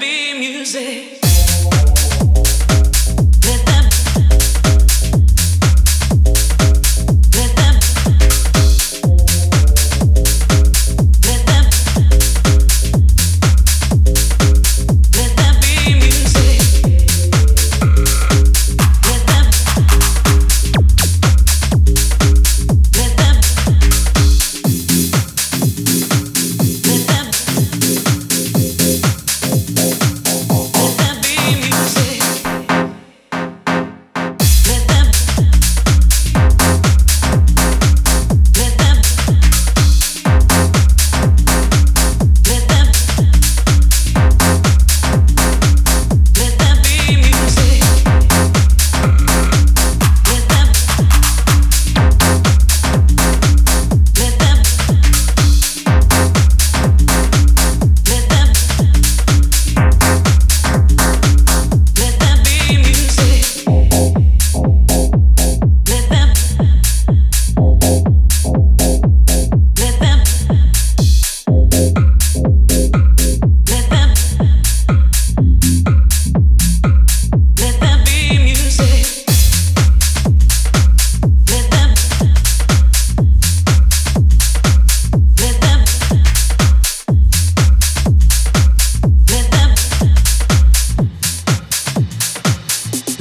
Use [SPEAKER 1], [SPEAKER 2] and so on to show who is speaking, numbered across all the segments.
[SPEAKER 1] be music.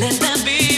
[SPEAKER 1] Let that be.